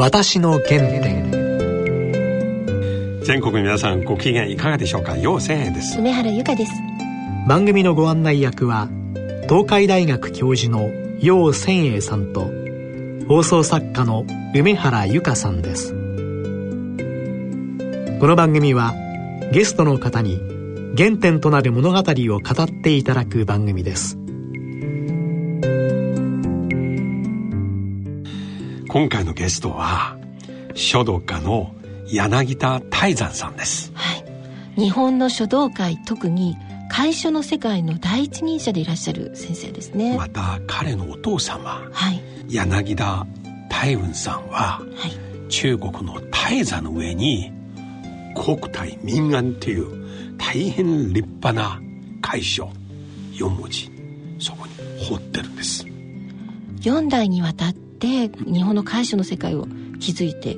私の原点。全国皆さんご機嫌いかがでしょうか？陽千円です。梅原由香です。番組のご案内役は東海大学教授の陽千栄さんと放送作家の梅原由香さんです。この番組はゲストの方に原点となる物語を語っていただく番組です今回のゲストは書道家の柳田泰山さんです。はい。日本の書道界特に楷書の世界の第一人者でいらっしゃる先生ですね。また彼のお父様はい。柳田大雲さんははい。中国の大座の上に国体民安っていう大変立派な楷書4文字そこに彫ってるんです。4代にわたって日本の楷書の世界を築いて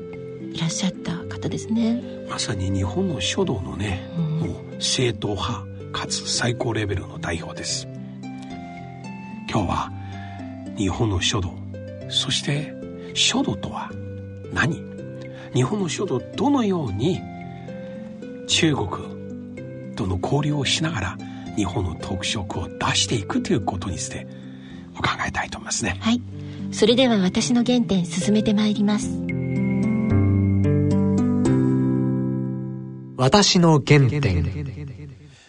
いらっしゃった方ですね。まさに日本の書道のね、もう正統派かつ最高レベルの代表です。今日は日本の書道そして書道とは何？日本の書道どのように中国との交流をしながら日本の特色を出していくということにしてお考えたいと思いますね。はいそれでは私の原点進めてまいります。私の原点。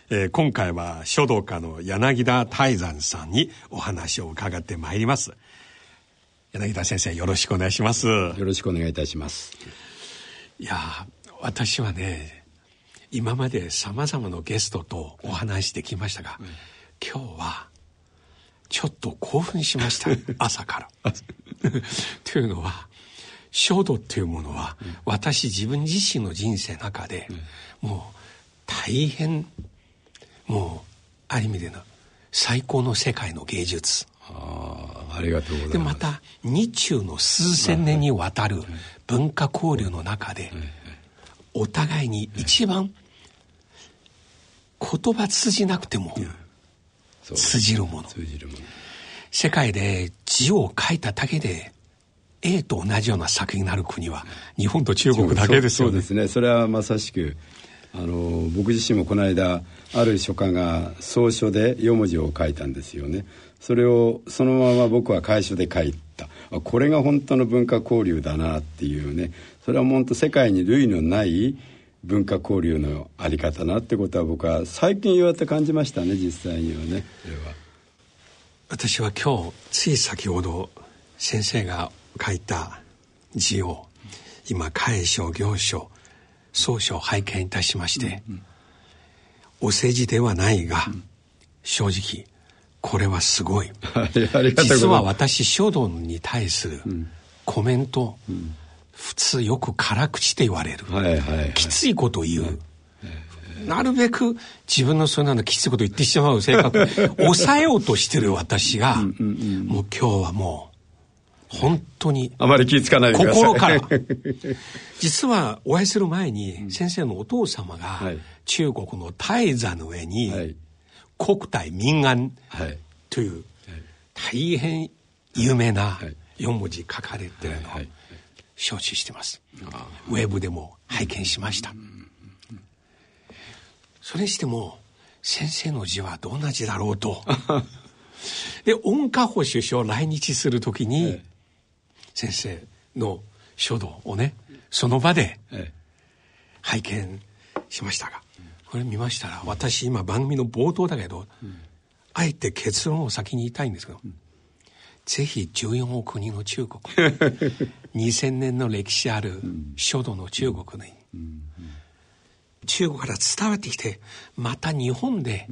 えー今回は書道家の柳田泰山さんにお話を伺ってまいります。柳田先生よろしくお願いします。よろしくお願いいたします。いやー私はね今までさまざまなゲストとお話してきましたが、今日はちょっと興奮しました。朝から。というのは書道っていうものは、私自分自身の人生の中で、もう大変もうある意味での最高の世界の芸術。ああ、ありがとうございます。でまた日中の数千年にわたる文化交流の中でお互いに一番言葉通じなくてもそう通じるもの通じるもの。世界で字を書いただけで A と同じような作品になる国は日本と中国だけですよねそうですね。それはまさしく、あの、僕自身もこの間、ある書家が草書で4文字を書いたんですよね。それをそのまま僕は楷書で書いた。あこれが本当の文化交流だなっていうね。それは本当世界に類のない文化交流のあり方なってことは僕は最近言われて感じましたね、実際にはね。私は今日つい先ほど先生が書いた字を今楷書行書草書を拝見いたしまして、お世辞ではないが、正直これはすごい。実は私書道に対するコメント、普通よく辛口って言われる、はいはいはい。きついことを言う、なるべく自分のそういうようなきついことを言ってしまう性格。抑えようとしてる私がもう今日はもう本当にあまり気ぃつかないでくだ。心から。実はお会いする前に先生のお父様がはい。中国の大座の上にはい。国体民安はい。という大変有名なはい。4文字書かれてるの承知してます。ウェブでも拝見しました。それにしても先生の字はどんな字だろうと。で、温家宝首相来日するときに、ええ先生の書道をね、その場でえ拝見しましたが、これ見ましたら、私今番組の冒頭だけど、あえて結論を先に言いたいんですけど、ぜひ14億人の中国、2000年の歴史ある書道の中国に、中国から伝わってきて、また日本で、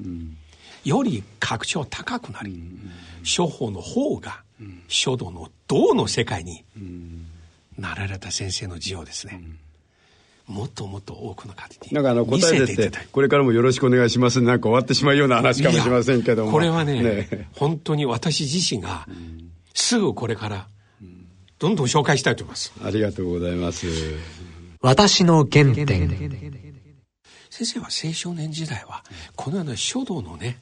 より格調高くなり、書法の方が、書道の道の世界になられた先生の字をですね、もっともっと多くの方になんかあの見答えてこれからもよろしくお願いします。なんか終わってしまうような話かもしれませんけども。これはねね。本当に私自身がすぐこれからどんどん紹介したいと思います。ありがとうございます。私の原点。先生は青少年時代はこのような書道のね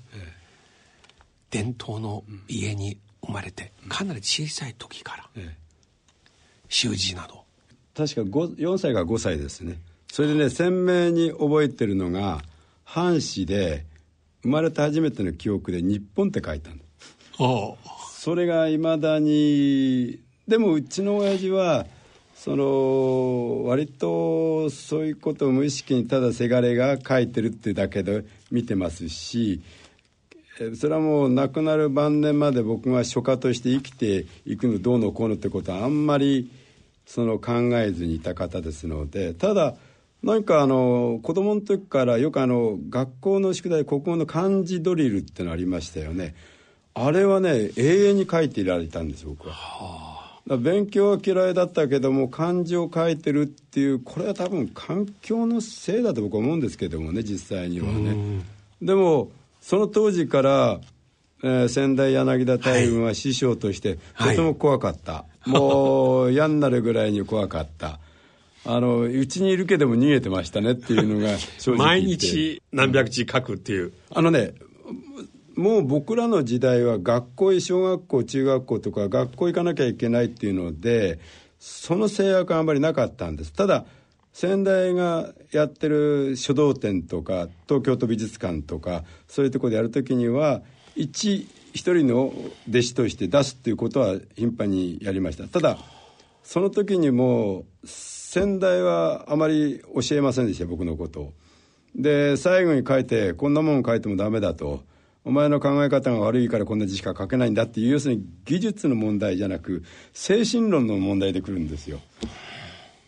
伝統の家に生まれてかなり小さい時からえ習字など。確か4歳か5歳ですね。それでね鮮明に覚えてるのが藩士で生まれて初めての記憶で「日本」って書いたんそれがいまだにでもうちの親父はその割とそういうことを無意識にただせがれが書いてるってだけで見てますしそれはもう亡くなる晩年まで僕が書家として生きていくのどうのこうのってことはあんまりその考えずにいた方ですのでただ何かあの子供の時からよくあの学校の宿題国語の漢字ドリルってのありましたよねあれはね永遠に書いていられたんです僕は。はあ、勉強は嫌いだったけども漢字を書いてるっていうこれは多分環境のせいだと僕は思うんですけどもね実際にはね。でもその当時からえー、仙台柳田大軍は師匠としてとても怖かった、はい、もう嫌になるぐらいに怖かった。あのうちにいるけども逃げてましたねっていうのが正直毎日何百字書くっていう、あのねもう僕らの時代は学校へ小学校中学校とか学校行かなきゃいけないっていうのでその制約はあんまりなかったんです。ただ先代がやってる書道展とか東京都美術館とかそういうところでやるときには一一人の弟子として出すっていうことは頻繁にやりました。ただその時にも先代はあまり教えませんでした僕のことを。で最後に書いてこんなもん書いてもダメだと。お前の考え方が悪いからこんな字しか書けないんだっていう要するに技術の問題じゃなく精神論の問題でくるんですよ。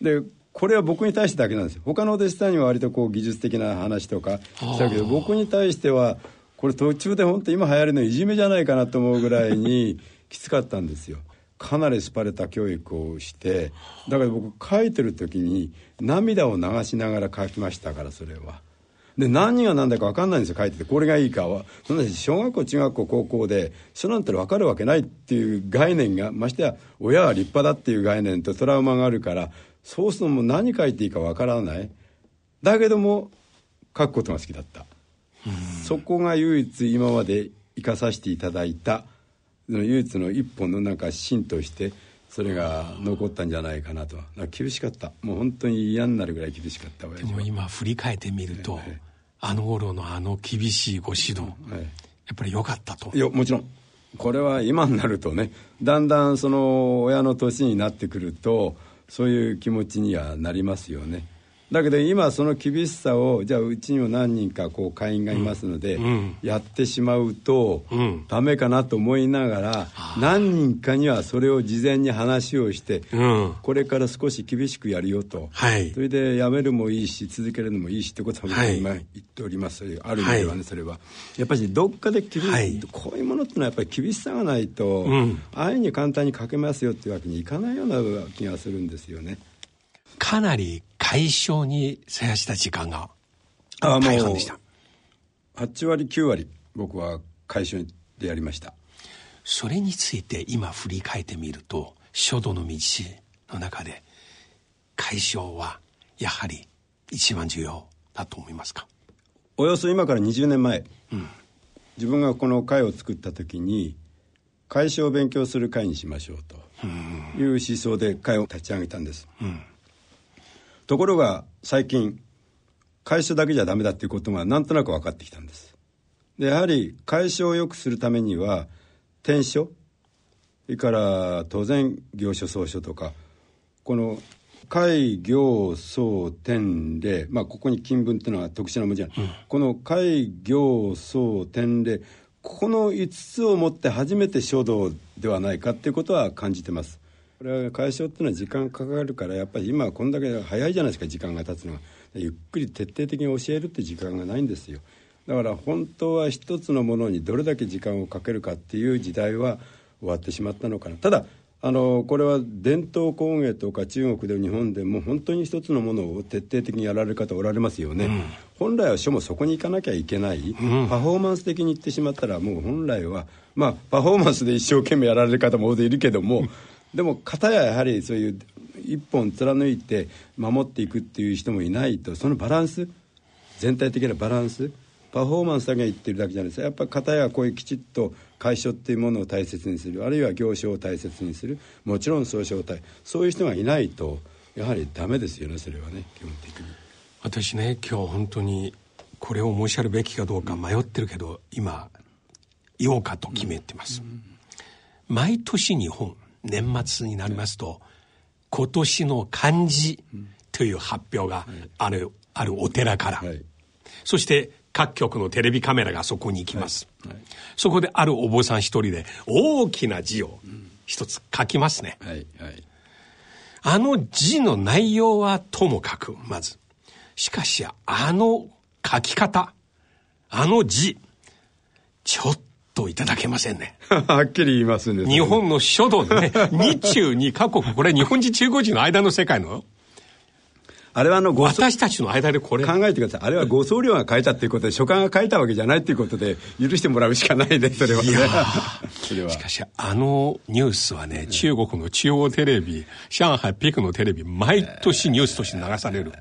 でこれは僕に対してだけなんです他の弟子さんには割とこう技術的な話とかしたけど僕に対してはこれ途中で本当今流行るのいじめじゃないかなと思うぐらいに きつかったんですよ。かなりスパルタ教育をしてだから僕書いてる時に涙を流しながら書きましたからそれは。で何が何だか分かんないんですよ書いててこれがいいかは。そんな小学校中学校高校で書なんて分かるわけないっていう概念がましてや親は立派だっていう概念とトラウマがあるからそうするともう何書いていいか分からない。だけども書くことが好きだった。そこが唯一今まで生かさせていただいた唯一の一本のなんか芯としてそれが残ったんじゃないかなと。厳しかった。もう本当に嫌になるぐらい厳しかったでも今振り返ってみると、はい、あの頃のあの厳しいご指導、はい、やっぱり良かったと。いやもちろん。これは今になるとねだんだんその親の年になってくるとそういう気持ちにはなりますよねだけど今その厳しさをじゃあうちにも何人かこう会員がいますので、やってしまうと、ダメかなと思いながら、何人かにはそれを事前に話をして、これから少し厳しくやるよと、それでやめるもいいし続けるのもいいしってことは今言っております、ある意味ではねそれは。やっぱりどっかで厳しい、こういうものってのはやっぱり厳しさがないと、安易に簡単に書けますよっていうわけにいかないような気がするんですよね。かなり解消に費やした時間が大半でした。8割9割僕は解消でやりました。それについて今振り返ってみると書道の道の中で解消はやはり一番重要だと思いますか？およそ今から20年前、うん、自分がこの会を作った時に解消を勉強する会にしましょうという思想で会を立ち上げたんです、うんところが最近会社だけじゃダメだっていうことがなんとなく分かってきたんです。でやはり会社を良くするためには転書それから当然行書草書とかこの会行総典礼まあここに金文っていうのは特殊な文字な、うん、この会行総典礼この5つをもって初めて書道ではないかっていうことは感じてますこれは解消っていうのは時間かかるからやっぱり今はこんだけ早いじゃないですか時間が経つのがゆっくり徹底的に教えるって時間がないんですよ。だから本当は一つのものにどれだけ時間をかけるかっていう時代は終わってしまったのかな。ただあのこれは伝統工芸とか中国で日本でも本当に一つのものを徹底的にやられる方おられますよね、うん、本来は書もそこに行かなきゃいけない、うん、パフォーマンス的に言ってしまったらもう本来はまあパフォーマンスで一生懸命やられる方も大勢いるけどもでも片ややはりそういう一本貫いて守っていくっていう人もいないとそのバランス全体的なバランスパフォーマンスだけ言ってるだけじゃないです。やっぱ片やこういうきちっと会所っていうものを大切にする。あるいは行商を大切にする。もちろん総称体。そういう人がいないとやはりダメですよねそれはね基本的に。私ね今日本当にこれを申し上げるべきかどうか迷ってるけど今言おうかと決めてます、毎年日本年末になりますと、今年の漢字という発表がある,、あるお寺から、はい、そして各局のテレビカメラがそこに行きます、そこであるお坊さん一人で大きな字を一つ書きますね、あの字の内容はともかくまず。しかしあの書き方。あの字。ちょっといただけませんね。はっきり言いますね。日本の書道ね、日中2カ国、これ日本人中国人の間の世界の。あれはあの私たちの間でこれ。考えてください。あれはご僧侶が書いたっていうことで書簡が書いたわけじゃないっていうことで許してもらうしかないねそれはね。それは。しかしあのニュースはね中国の中央テレビ上海ピクのテレビ毎年ニュースとして流される、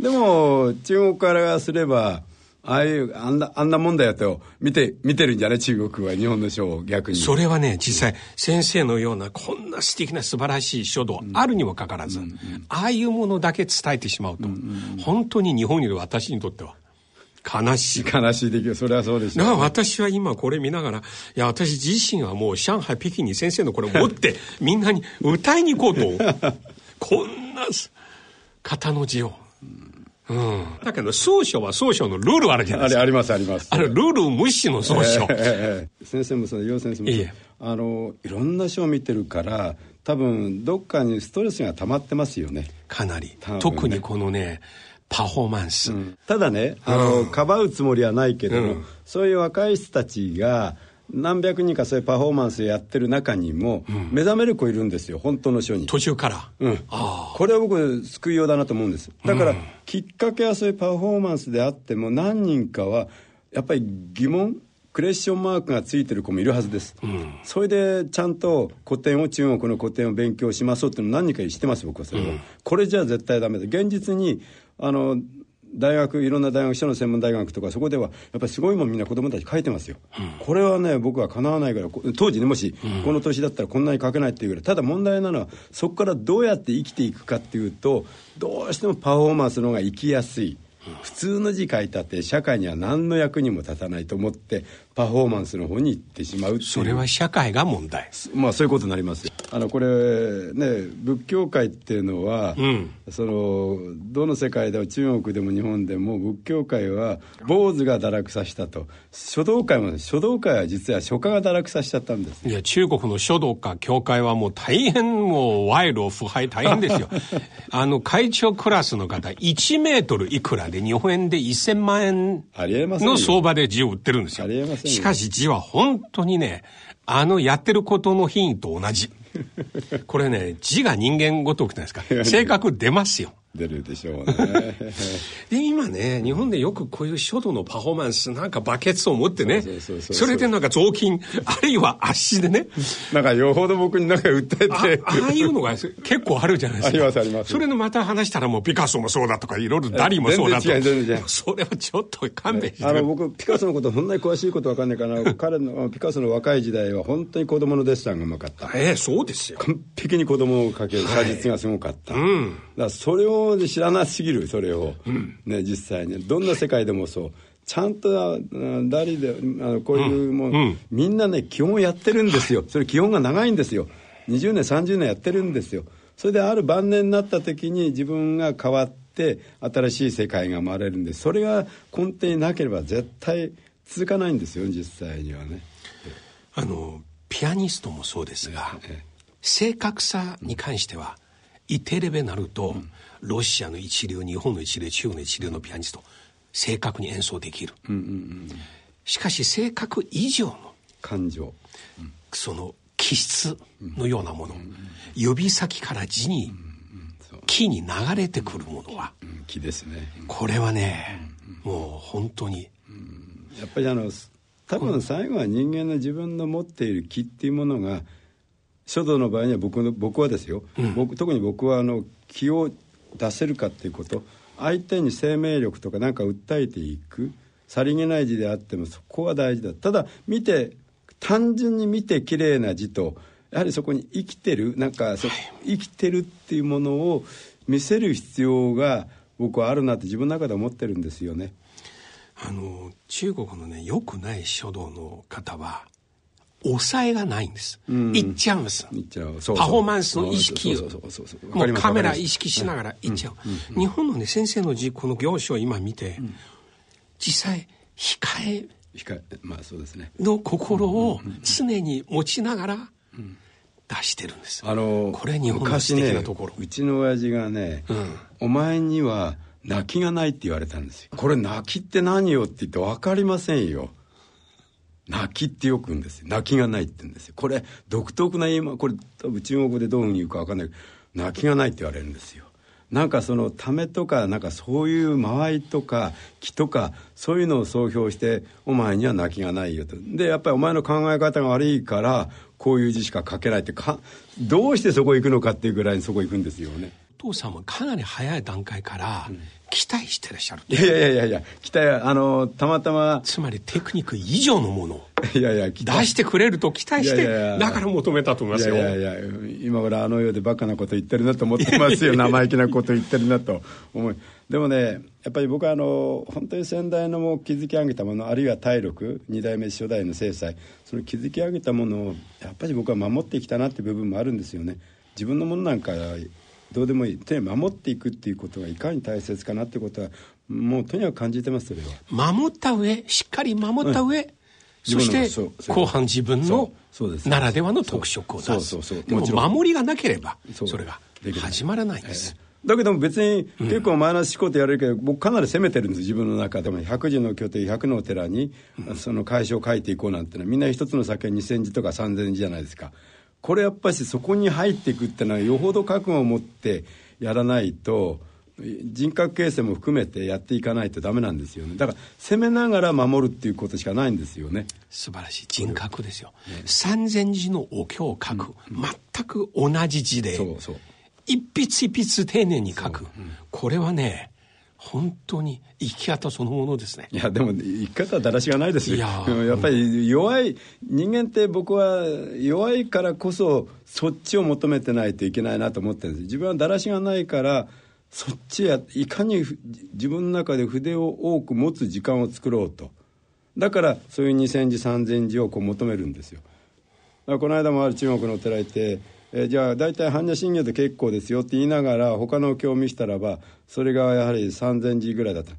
でも中国からすればああいう、あんな、あんなもんだよと、見て、見てるんじゃない？中国は日本の書を逆に。それはね、実際、先生のような、こんな素敵な素晴らしい書道あるにもかかわらず、うんうん、ああいうものだけ伝えてしまうと、うんうん、本当に日本にいる私にとっては、悲しい。悲しい出来それはそうですよ、ね、だから私は今これ見ながら、いや、私自身はもう上海、北京に先生のこれを持って、みんなに歌いに行こうと。こんな型の字を。うん。だけど、総書は総書のルールあるじゃないですか。あれ、あります、あります。あれ、ルール無視の総書。えー、先生もそう、楊先生もそう。いあの、いろんな書を見てるから、多分、どっかにストレスが溜まってますよね。かなり。ね、特にこのね、パフォーマンス。うん、ただね、あの、うん、かばうつもりはないけども、うん、そういう若い人たちが、何百人かそういうパフォーマンスやってる中にも、目覚める子いるんですよ本当の書に。途中から。うん。これは僕救いようだなと思うんです。だから、きっかけはそういうパフォーマンスであっても何人かはやっぱり疑問クレッションマークがついてる子もいるはずです、うん、それでちゃんと古典を中国の古典を勉強しますっていうのを何人かしてます僕はそれは、うん、これじゃ絶対ダメだ。現実にあの大学いろんな大学書の専門大学とかそこではやっぱりすごいもんみんな子供たち書いてますよ、うん、これはね僕はかなわないから当時ねもしこの年だったらこんなに書けないっていうぐらい。ただ問題なのはそこからどうやって生きていくかっていうとどうしてもパフォーマンスの方が生きやすい。普通の字書いたって社会には何の役にも立たないと思ってパフォーマンスの方に行ってしまうそれは社会が問題。まあそういうことになりますあのこれね仏教界っていうのは、うん、そのどの世界でも中国でも日本でも仏教界は坊主が堕落させたと。書道界も書道界は実は書家が堕落させちゃったんです。いや中国の書道家教会はもう大変もう賄賂腐敗大変ですよ。あの会長クラスの方1メートルいくらで日本円で1000万円の相場で字を売ってるんですよ。しかし字は本当にね、あのやってることの品位と同じ。これね、字が人間ごとくないですか？性格出ますよ。出るでしょうね。で今ね日本でよくこういう書道のパフォーマンスなんかバケツを持ってねそれでなんか雑巾あるいは足でね。なんかよほど僕になんか訴えて。ああいうのが 結構あるじゃないですか。ありますあります。それのまた話したらもうピカソもそうだとかいろいろダリもそうだと。全然違うそれはちょっと勘弁してあの僕ピカソのことそんなに詳しいことわかんないかな彼のピカソの若い時代は本当に子供のデッサンがうまかった。ええそうですよ。完璧に子供を描ける写実がすごかった、はい、うん、だそれを知らなすぎるそれを、うん、ね実際に。どんな世界でもそう。ちゃんとダリであのこういうもう、うん、みんなね基本をやってるんですよ。それ基本が長いんですよ。20年30年やってるんですよ。それである晩年になった時に自分が変わって新しい世界が生まれるんでそれが根底になければ絶対続かないんですよ実際にはね。あのピアニストもそうですが、正確さに関しては一定レベルになると、うんロシアの一流日本の一流中国の一流のピアニスト正確に演奏できる、うんうんうん、しかし正確以上の感情、うん、その気質のようなもの、うん。うん、指先から字に、木に流れてくるものは、うん、木ですね。これはね、もう本当に、やっぱりあの多分最後は人間の自分の持っている気っていうものが書道の場合には僕の僕はですよ、僕特に僕はあの気を出せるかっていうこと。相手に生命力とか何か訴えていく。さりげない字であってもそこは大事だ。ただ見て単純に見て綺麗な字とやはりそこに生きてるなんかそ、生きてるっていうものを見せる必要が僕はあるなって自分の中で思ってるんですよね。あの中国のね良くない書道の方は抑えがないんです。ん。いっちゃうんです。パフォーマンスの意識を。もうカメラ意識しながらいっちゃう。日本のね先生の字この行書を今見て、実際控え控えまあそうですね。の心を常に持ちながら出してるんです。あのこれ日本の素敵なところ。昔ねうちの親父がね、うん。お前には泣きがないって言われたんですよ。これ泣きって何よって言って分かりませんよ泣きってよく言うんですよ。泣きがないって言うんですよ。これ独特な言い回これ多分中国語でどういうふうに言うか分かんないけど泣きがないって言われるんですよ。なんかそのためとかなんかそういう間合いとか気とかそういうのを総評してお前には泣きがないよと。でやっぱりお前の考え方が悪いからこういう字しか書けないってかどうしてそこ行くのかっていうぐらいにそこ行くんですよね。お父さんはかなり早い段階から期待してらっしゃる。いやいやいやいや期待はあのたまたまつまりテクニック以上のもの。をいやいや出してくれると期待しいやいやいや。てだから求めたと思いますよ。いやいやいや今頃あの世でバカなこと言ってるなと思ってますよ。生意気なこと言ってるなと思いでもねやっぱり僕はあの本当に先代のもう築き上げたものあるいは体力二代目初代の正妻その築き上げたものをやっぱり僕は守ってきたなっていう部分もあるんですよね。自分のものなんかどうでもいい。とにかく守っていくっていうことがいかに大切かなってことはもうとにかく感じてますそれは。守った上しっかり守った上、そして自分のそうそう。後半自分のそうそうです。ならではの特色を出す。そうそうそう。でも守りがなければそれが始まらないんです、だけども別に結構マイナス思考ってやれるけど、僕かなり攻めてるんです自分の中でも。百字の拠点百のお寺に、その会所を書いていこうなんてのはみんな一つの酒2,000字とか3,000字じゃないですかこれやっぱしそこに入っていくってのはよほど覚悟を持ってやらないと人格形成も含めてやっていかないとダメなんですよね。だから攻めながら守るっていうことしかないんですよね。素晴らしい。人格ですよ、三千字のお経を書く、全く同じ字でそうそう。一筆一筆丁寧に書く、これはね本当に生き方そのものですね。いやでも生き方はだらしがないですよ。いや。っぱり弱い人間って僕は弱いからこそそっちを求めてないといけないなと思ってるんです。自分はだらしがないからそっちやいかにふ自分の中で筆を多く持つ時間を作ろうと。だからそういう2,000字3,000字をこう求めるんですよ。だからこの間もある中国のお寺行って、えーじゃあ大体般若心経で結構ですよって言いながら他のお経を見したらばそれがやはり3,000字ぐらいだった。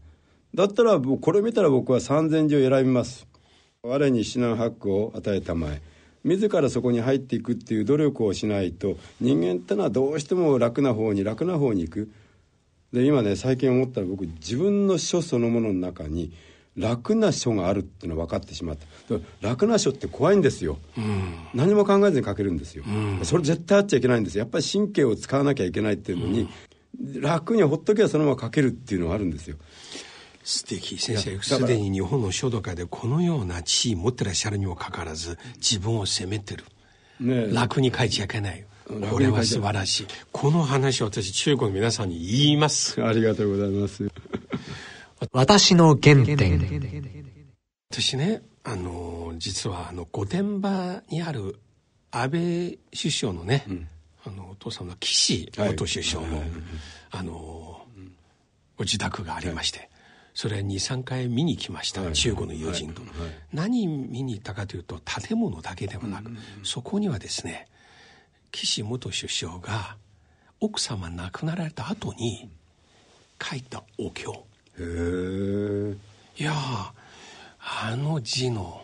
だったらこれ見たら僕は3,000字を選びます。我に指南八句を与えたまえ。自らそこに入っていくっていう努力をしないと人間ってのはどうしても楽な方に楽な方に行く。で今ね最近思ったら僕自分の書そのものの中に楽な書があるっていうのが分かってしまった。で楽な書って怖いんですよ、何も考えずに書けるんですよ、それ絶対あっちゃいけないんですよ。やっぱり神経を使わなきゃいけないっていうのに、楽にほっとけばそのまま書けるっていうのがあるんですよ。素敵。先生すでに日本の書道家でこのような地位持ってらっしゃるにもかかわらず自分を責めてる。ねえ。楽に書いちゃいけない。これは素晴らしい。この話を私中国の皆さんに言います。ありがとうございます私の原点。私ねあの実はあの御殿場にある安倍首相のね、あのお父さんの岸元首相の、あのご自宅がありまして、それ23回見に来ました、中国の友人と、何見に行ったかというと建物だけではなく、そこにはですね岸元首相が奥様亡くなられた後に書いたお経へえいやーあの字の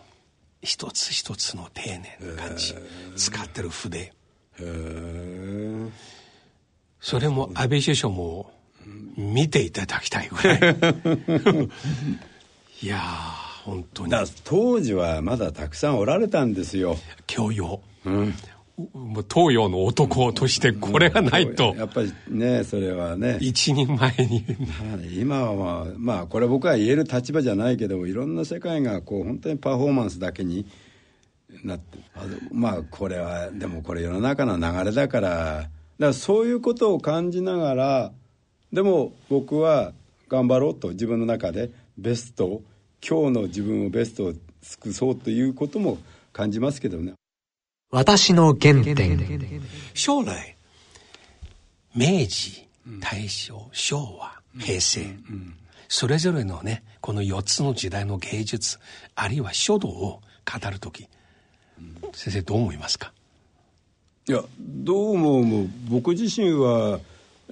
一つ一つの丁寧な感じ。使ってる筆。へえそれも安倍首相も見ていただきたいぐらい。いやー本当に。当時はまだたくさんおられたんですよ。教養、もう東洋の男としてこれがないと。やっぱりねそれはね。一人前に今はまあまあこれ僕は言える立場じゃないけどもいろんな世界がこう本当にパフォーマンスだけになって。まあこれはでもこれ世の中の流れだからだからそういうことを感じながらでも僕は頑張ろうと自分の中でベストを今日の自分をベストを尽くそうということも感じますけどね私の原点。将来明治大正昭和平成、それぞれのねこの4つの時代の芸術あるいは書道を語る時、先生どう思いますか？いやどうももう僕自身は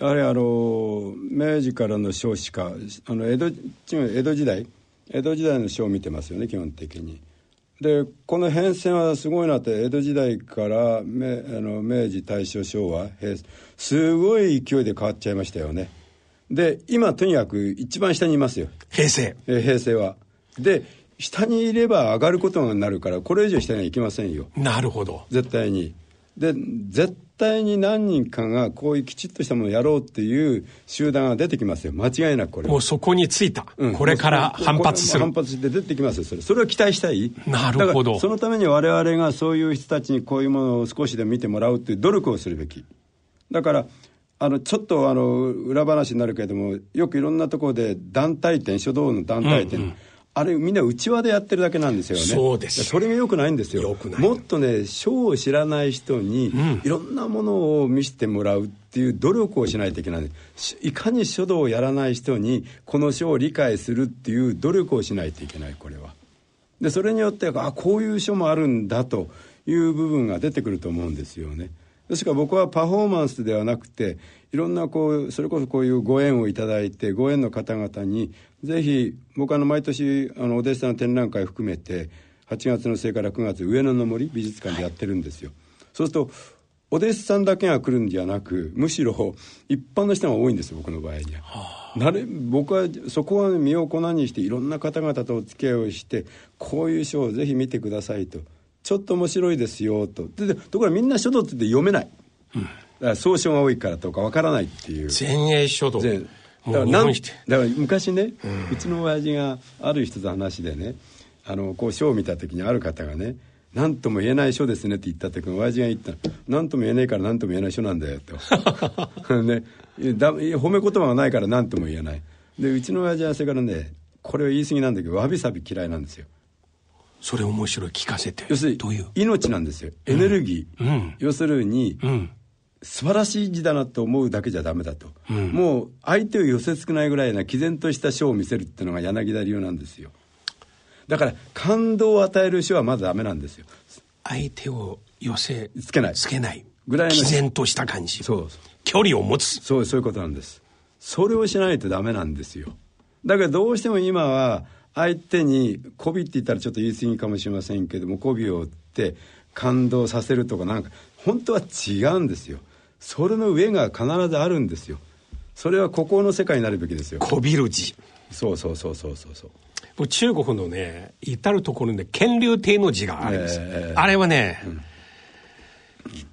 やはりあの明治からの少子化あの江戸江戸時代江戸時代の書を見てますよね基本的に。でこの変遷はすごいなって江戸時代から明あの明治大正昭和平すごい勢いで変わっちゃいましたよね。で今とにかく一番下にいますよ。平成。え平成は。で下にいれば上がることになるからこれ以上下にはいきませんよ。なるほど。絶対に。で絶対に何人かがこういうきちっとしたものをやろうっていう集団が出てきますよ。間違いなくこれもうそこについた、うん、これから反発する。反発して出てきますよそれ。それを期待したい。なるほど。そのために我々がそういう人たちにこういうものを少しでも見てもらうっていう努力をするべき。だからあのちょっとあの裏話になるけれどもよくいろんなところで団体展書道の団体展、うんうんあれみんな内輪でやってるだけなんですよね。そうです。それがよくないんですよ。もっとね書を知らない人に、いろんなものを見せてもらうっていう努力をしないといけない。いかに書道をやらない人にこの書を理解するっていう努力をしないといけないこれは。でそれによってあこういう書もあるんだという部分が出てくると思うんですよね。ですから僕はパフォーマンスではなくていろんなこうそれこそこういうご縁をいただいてご縁の方々にぜひ僕あの毎年あのお弟子さんの展覧会含めて8月の末から9月上野の森美術館でやってるんですよ、はい、そうするとお弟子さんだけが来るんじゃなくむしろ一般の人が多いんです僕の場合には。はあ、なれ僕はそこは身を粉にしていろんな方々とお付き合いをしてこういう書をぜひ見てくださいと。ちょっと面白いですよと。でところがみんな書道って読めない、うん。から草書が多いからとかわからないっていう。前衛書道だからなんだから昔ね、うん、うちの親父がある人と話でねあのこう書を見た時にある方がね「何とも言えない書ですね」って言った時に親父が言った「何とも言えないから何とも言えない書なんだよ」と ね。だ褒め言葉がないから何とも言えない。でうちの親父はそれからねこれは言い過ぎなんだけどわびさび嫌いなんですよ。それ面白い聞かせて。要するに命なんですよ。エネルギー、うん、要するに、うん素晴らしい字だなと思うだけじゃダメだと、うん、もう相手を寄せつくないぐらいな毅然とした書を見せるっていうのが柳田流なんですよ。だから感動を与える書はまずダメなんですよ。相手を寄せつけない。つけない。ぐらいの毅然とした感じ。そう距離を持つ。そうそういうことなんです。それをしないとダメなんですよ。だからどうしても今は相手に媚びって言ったらちょっと言い過ぎかもしれませんけども媚びを打って感動させるとかなんか本当は違うんですよそれの上が必ずあるんですよ。それは孤高の世界になるべきですよ。こびる字そうそうそうそうそうそう。中国のね至る所で乾隆帝の字があるんです、えー、あれはね、うん、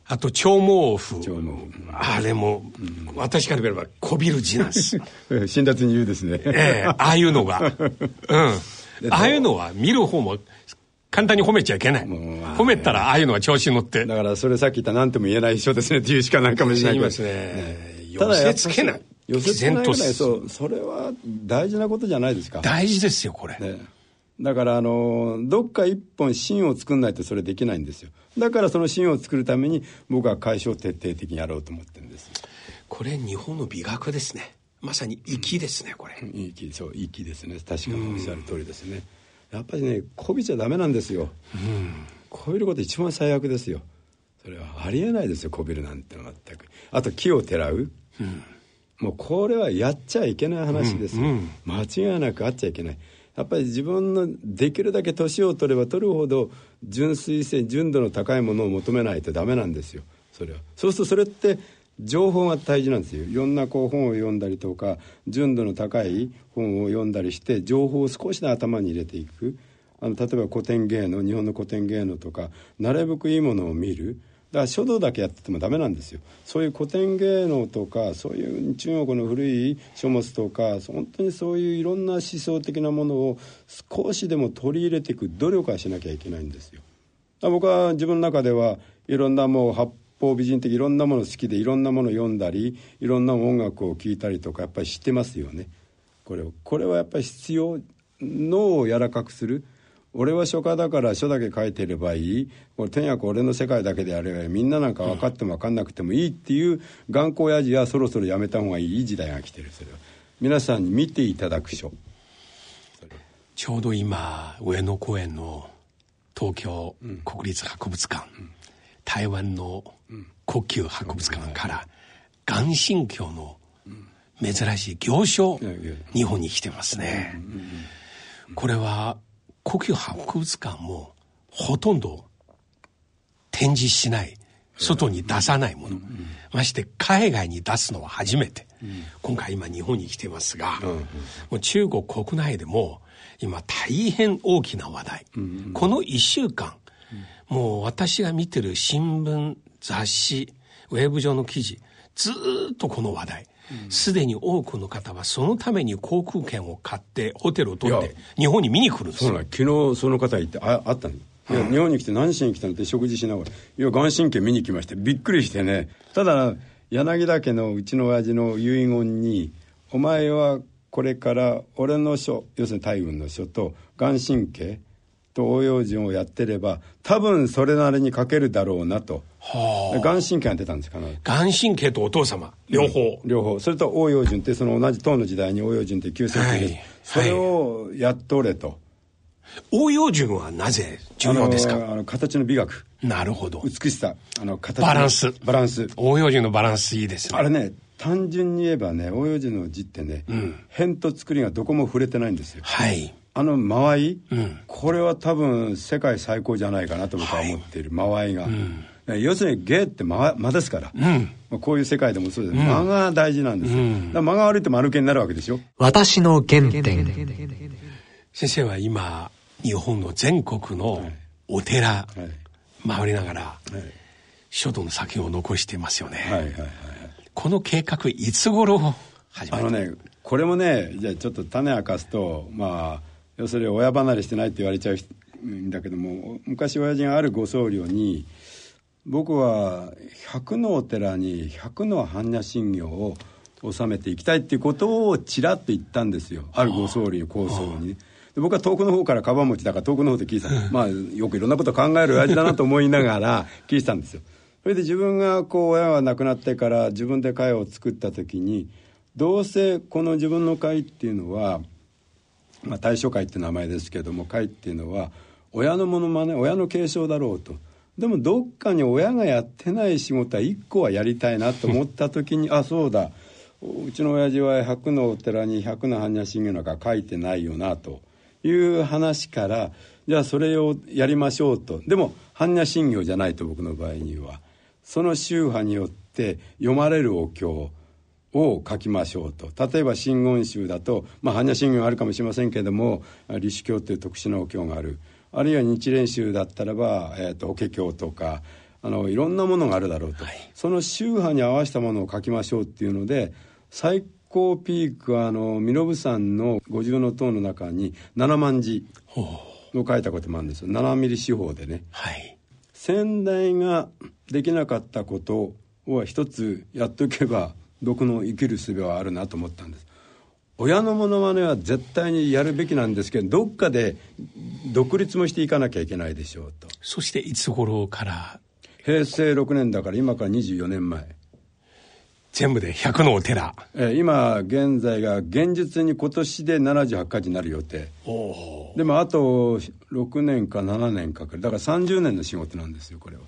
あと長毛符あれも、うん、私から見ればこびる字なんです。辛辣に言うですね。ええー、ああいうのが。うん。ああいうのは見る方も簡単に褒めちゃいけない。褒めたらああいうのは調子に乗って。だからそれさっき言った何とも言えない人ですねっていうしかないかもしれないけど。言いますね。寄せつけない。寄せつけないぐらいそうそれは大事なことじゃないですか。大事ですよこれ。ねだからあのどっか一本芯を作んないとそれできないんですよだからその芯を作るために僕は解消徹底的にやろうと思ってるんですこれ日本の美学ですねまさに粋ですねこれ粋そう粋ですね確かにおっしゃる通りですね、やっぱりねこびちゃダメなんですよ、うん、こびること一番最悪ですよ。それはありえないですよこびるなんて全く。あと木をてらう、うん、もうこれはやっちゃいけない話ですよ、うんうん、間違いなくあっちゃいけない。やっぱり自分のできるだけ年を取れば取るほど純粋性純度の高いものを求めないとダメなんですよ。それは。そうするとそれって情報が大事なんですよ。いろんなこう本を読んだりとか純度の高い本を読んだりして情報を少しで頭に入れていく。あの例えば古典芸能日本の古典芸能とかなるべくいいものを見る。だから書道だけやっててもダメなんですよ。そういう古典芸能とかそういう中国の古い書物とか本当にそういういろんな思想的なものを少しでも取り入れていく努力はしなきゃいけないんですよ。僕は自分の中ではいろんなもう八方美人的いろんなもの好きでいろんなもの読んだりいろんな音楽を聴いたりとかやっぱり知ってますよね。これを。これはやっぱり必要。脳を柔らかくする。俺は書家だから書だけ書いてればいい。これ天役俺の世界だけでやればいい。みんななんか分かっても分かんなくてもいいっていう頑固親父はそろそろやめた方がいい。いい時代が来てるそれは。皆さんに見ていただく書。ちょうど今上野公園の東京国立博物館、台湾の国級博物館から眼神経の珍しい行書日本に来てますね、これは国級博物館もほとんど展示しない外に出さないもの、まして海外に出すのは初めて、今回今日本に来てますが、もう中国国内でも今大変大きな話題、この1週間、もう私が見てる新聞雑誌ウェブ上の記事ずっとこの話題。すで、に多くの方はそのために航空券を買ってホテルを取って日本に見に来るんですよ。昨日その方言ってああったの。いや、日本に来て何しに来たのって食事しながら「いや眼神経見に来ましてびっくりしてね。ただ柳田家のうちの親父の遺言に「お前はこれから俺の書要するに大軍の書と眼神経と応用順をやってれば多分それなりに書けるだろうなと、はあ、眼神経が出たんですか眼神経とお父様。両方、うん、両方。それと応用順ってその同じ唐の時代に応用順って旧世紀です、はい、それをやっとれと、はい。応用順はなぜ重要ですか？あの形の美学。なるほど。美しさ。あの形バランス。バランス。応用順のバランスいいですね。あれね単純に言えばね応用順の字ってね、うん、辺と作りがどこも触れてないんですよ。はいあの間合い、うん、これは多分世界最高じゃないかなと僕は思っている、はい、間合いが、うん、要するに芸って間間ですから、うん、こういう世界でもそうです、間が大事なんですよ、間が悪いと丸毛になるわけでしょ私の原点。先生は今日本の全国のお寺、回りながら、書道の作品を残していますよね、はいはいはい、この計画いつ頃始まった？あのねこれもねじゃあちょっと種明かすとまあ要するに親離れしてないって言われちゃうんだけども昔親父があるご僧侶に僕は100のお寺に100の般若心経を収めていきたいっていうことをちらっと言ったんですよ。あるご僧侶に構想に。ね。僕は遠くの方からカバン持ちだから遠くの方で聞いてた、まあよくいろんなこと考える親父だなと思いながら 聞いてたんですよ。それで自分がこう親が亡くなってから自分で会を作った時にどうせこの自分の会っていうのは、まあ、大正会って名前ですけども会っていうのは親のものまね親の継承だろうと。でもどっかに親がやってない仕事は一個はやりたいなと思った時に あそうだ。うちの親父は100のお寺に100の般若心経なんか書いてないよなという話からじゃあそれをやりましょうと。でも般若心経じゃないと僕の場合には。その宗派によって読まれるお経を書きましょうと。例えば真言宗だと、まあ、般若心経あるかもしれませんけれども李子経という特殊なお経がある。あるいは日蓮宗だったらば、えーと、法華経とかあのいろんなものがあるだろうと、はい、その宗派に合わせたものを書きましょうっていうので最高ピークはあの身延山の五重塔の中に7万字を書いたこともあるんですよ。7ミリ四方でね、はい、先代ができなかったことを一つやっておけば僕の生きる術はあるなと思ったんです。親のものまねは絶対にやるべきなんですけどどっかで独立もしていかなきゃいけないでしょうと。そしていつ頃から？平成6年だから今から24年前。全部で100のお寺、えー、今現在が現実に今年で78回になる予定。でもあと6年か7年かかる。だから30年の仕事なんですよこれは。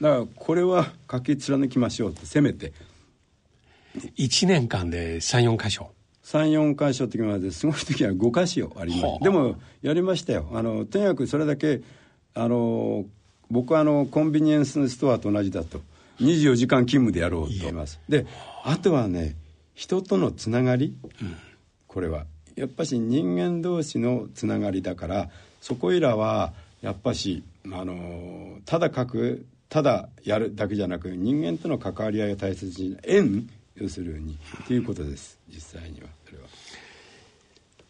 だからこれは書き貫きましょうってせめて1年間で34箇所。34箇所ってまですごい時は5箇所あります。でもやりましたよ。あのとにかくそれだけあの僕はあのコンビニエンスストアと同じだと。24時間勤務でやろうと思います。であとはね人とのつながり、うん、これは。やっぱし人間同士のつながりだからそこいらはやっぱしあのただ書くただやるだけじゃなく人間との関わり合いを大切に縁要するにということです。実際には。それは。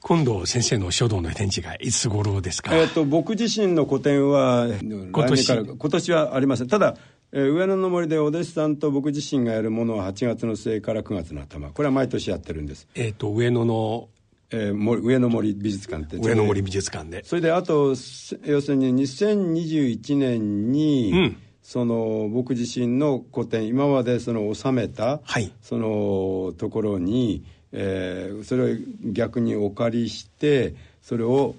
今度先生の書道の展示がいつ頃ですか、えーと、僕自身の個展は今年。から今年はありません。ただえー、上野の森でお弟子さんと僕自身がやるものは8月の末から9月の頭。これは毎年やってるんです。えっ、ー、と上野のえー、森上野森美術館って。上野森美術館で。それであと要するに2021年に、うんその僕自身の古典今までその収めた、はい、そのところに、えー、それを逆にお借りしてそれを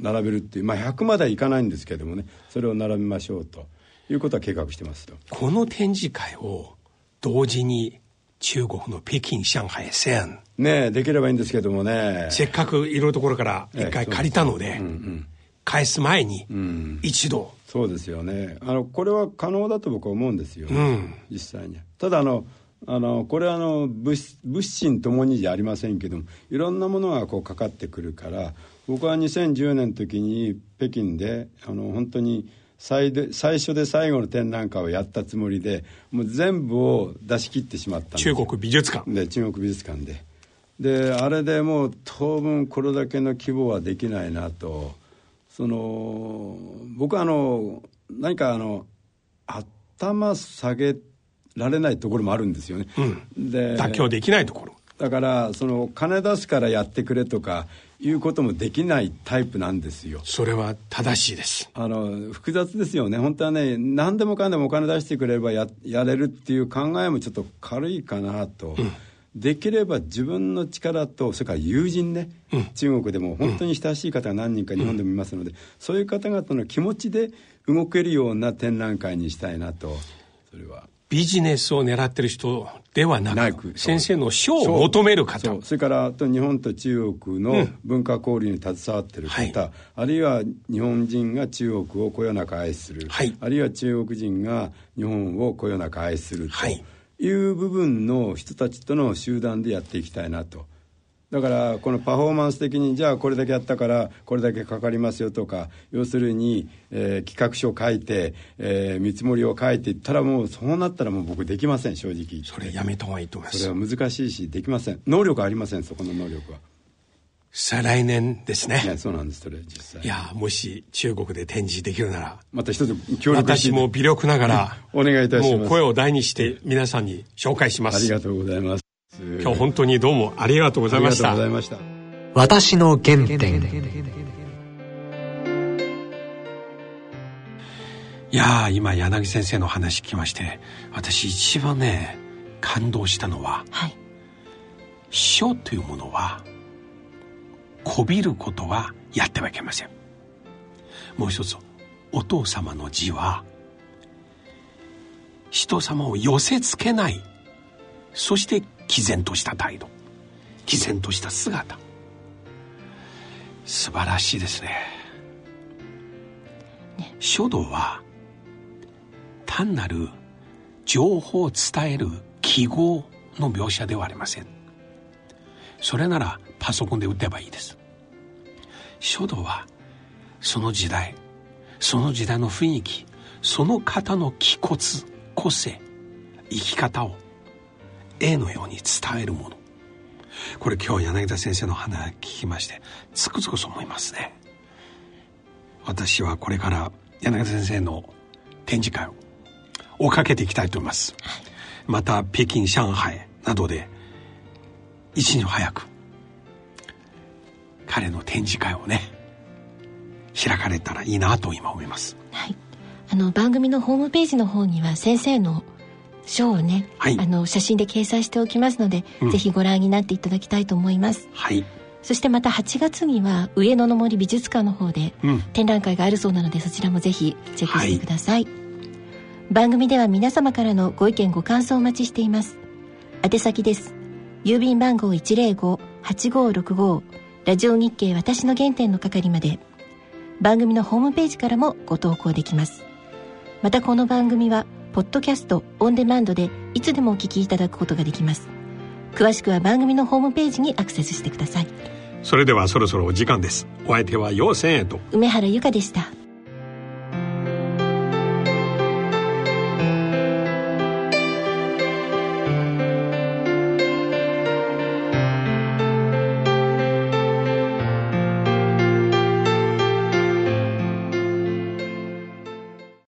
並べるっていうまあ100まではいかないんですけどもねそれを並べましょうということは計画してますと。この展示会を同時に中国の北京上海線ねできればいいんですけどもね。せっかくいろいろなところから一回借りたので、うんうん、返す前に一度、そうですよね。あのこれは可能だと僕は思うんですよ、うん、実際に。ただあのあのこれはあの物物心ともにじゃありませんけどもいろんなものがこうかかってくるから僕は2010年の時に北京であの本当に最で最初で最後の展覧会をやったつもりでもう全部を出し切ってしまった中国美術館。で中国美術館で。であれでもう当分これだけの規模はできないなとその僕はあの何かあの頭下げられないところもあるんですよね、うん、で妥協できないところ。だからその金出すからやってくれとかいうこともできないタイプなんですよ。それは正しいです。あの複雑ですよね。本当はね何でもかんでもお金出してくれればややれるっていう考えもちょっと軽いかなと、うんできれば自分の力とそれから友人ね、うん、中国でも本当に親しい方が何人か日本でもいますので、うん、そういう方々の気持ちで動けるような展覧会にしたいなと。それは。ビジネスを狙ってる人ではなく先生の賞を求める方。それからと日本と中国の文化交流に携わってる方、うんはい、あるいは日本人が中国をこよなく愛する、はい、あるいは中国人が日本をこよなく愛すると。はいいう部分の人たちとの集団でやっていきたいなと。だからこのパフォーマンス的にじゃあこれだけやったからこれだけかかりますよとか要するに、えー、企画書を書いて、えー、見積もりを書いていったらもうそうなったらもう僕できません正直それやめた方がいいと思います。それは難しいしできません。能力ありませんそこの能力は再来年ですね。いそうなんです、それ、実際。いや、もし中国で展示できるなら。また一つ協力私も微力ながら、お願いいたします。もう声を大にして皆さんに紹介します。ありがとうございます。今日本当にどうもありがとうございました。ありがとうございました。私の原点。いや今柳先生の話聞きまして、私一番ね、感動したのは、はい、書というものは、こびることはやってはいけません。もう一つお父様の字は人様を寄せつけない。そして毅然とした態度。毅然とした姿。素晴らしいですね。ね。書道は単なる情報を伝える記号の描写ではありません。それならパソコンで打てばいいです。書道はその時代その時代の雰囲気その方の気骨個性生き方を絵のように伝えるもの。これ今日柳田先生の話聞きましてつくづくそう思いますね。私はこれから柳田先生の展示会を追っかけていきたいと思います。また北京上海などで一日早く彼の展示会をね開かれたらいいなと今思います。はい、あの番組のホームページの方には先生の書をね、はい、あの写真で掲載しておきますので、うん、ぜひご覧になっていただきたいと思います。はい。そしてまた8月には上野の森美術館の方で展覧会があるそうなので、そちらもぜひチェックしてください、はい、番組では皆様からのご意見ご感想をお待ちしています。宛先です。郵便番号105-8565ラジオ日経私の原点の係まで番組のホームページからもご投稿できます。またこの番組はポッドキャストオンデマンドでいつでもお聞きいただくことができます。詳しくは番組のホームページにアクセスしてください。それではそろそろお時間です。お相手は陽千へと。梅原由香でした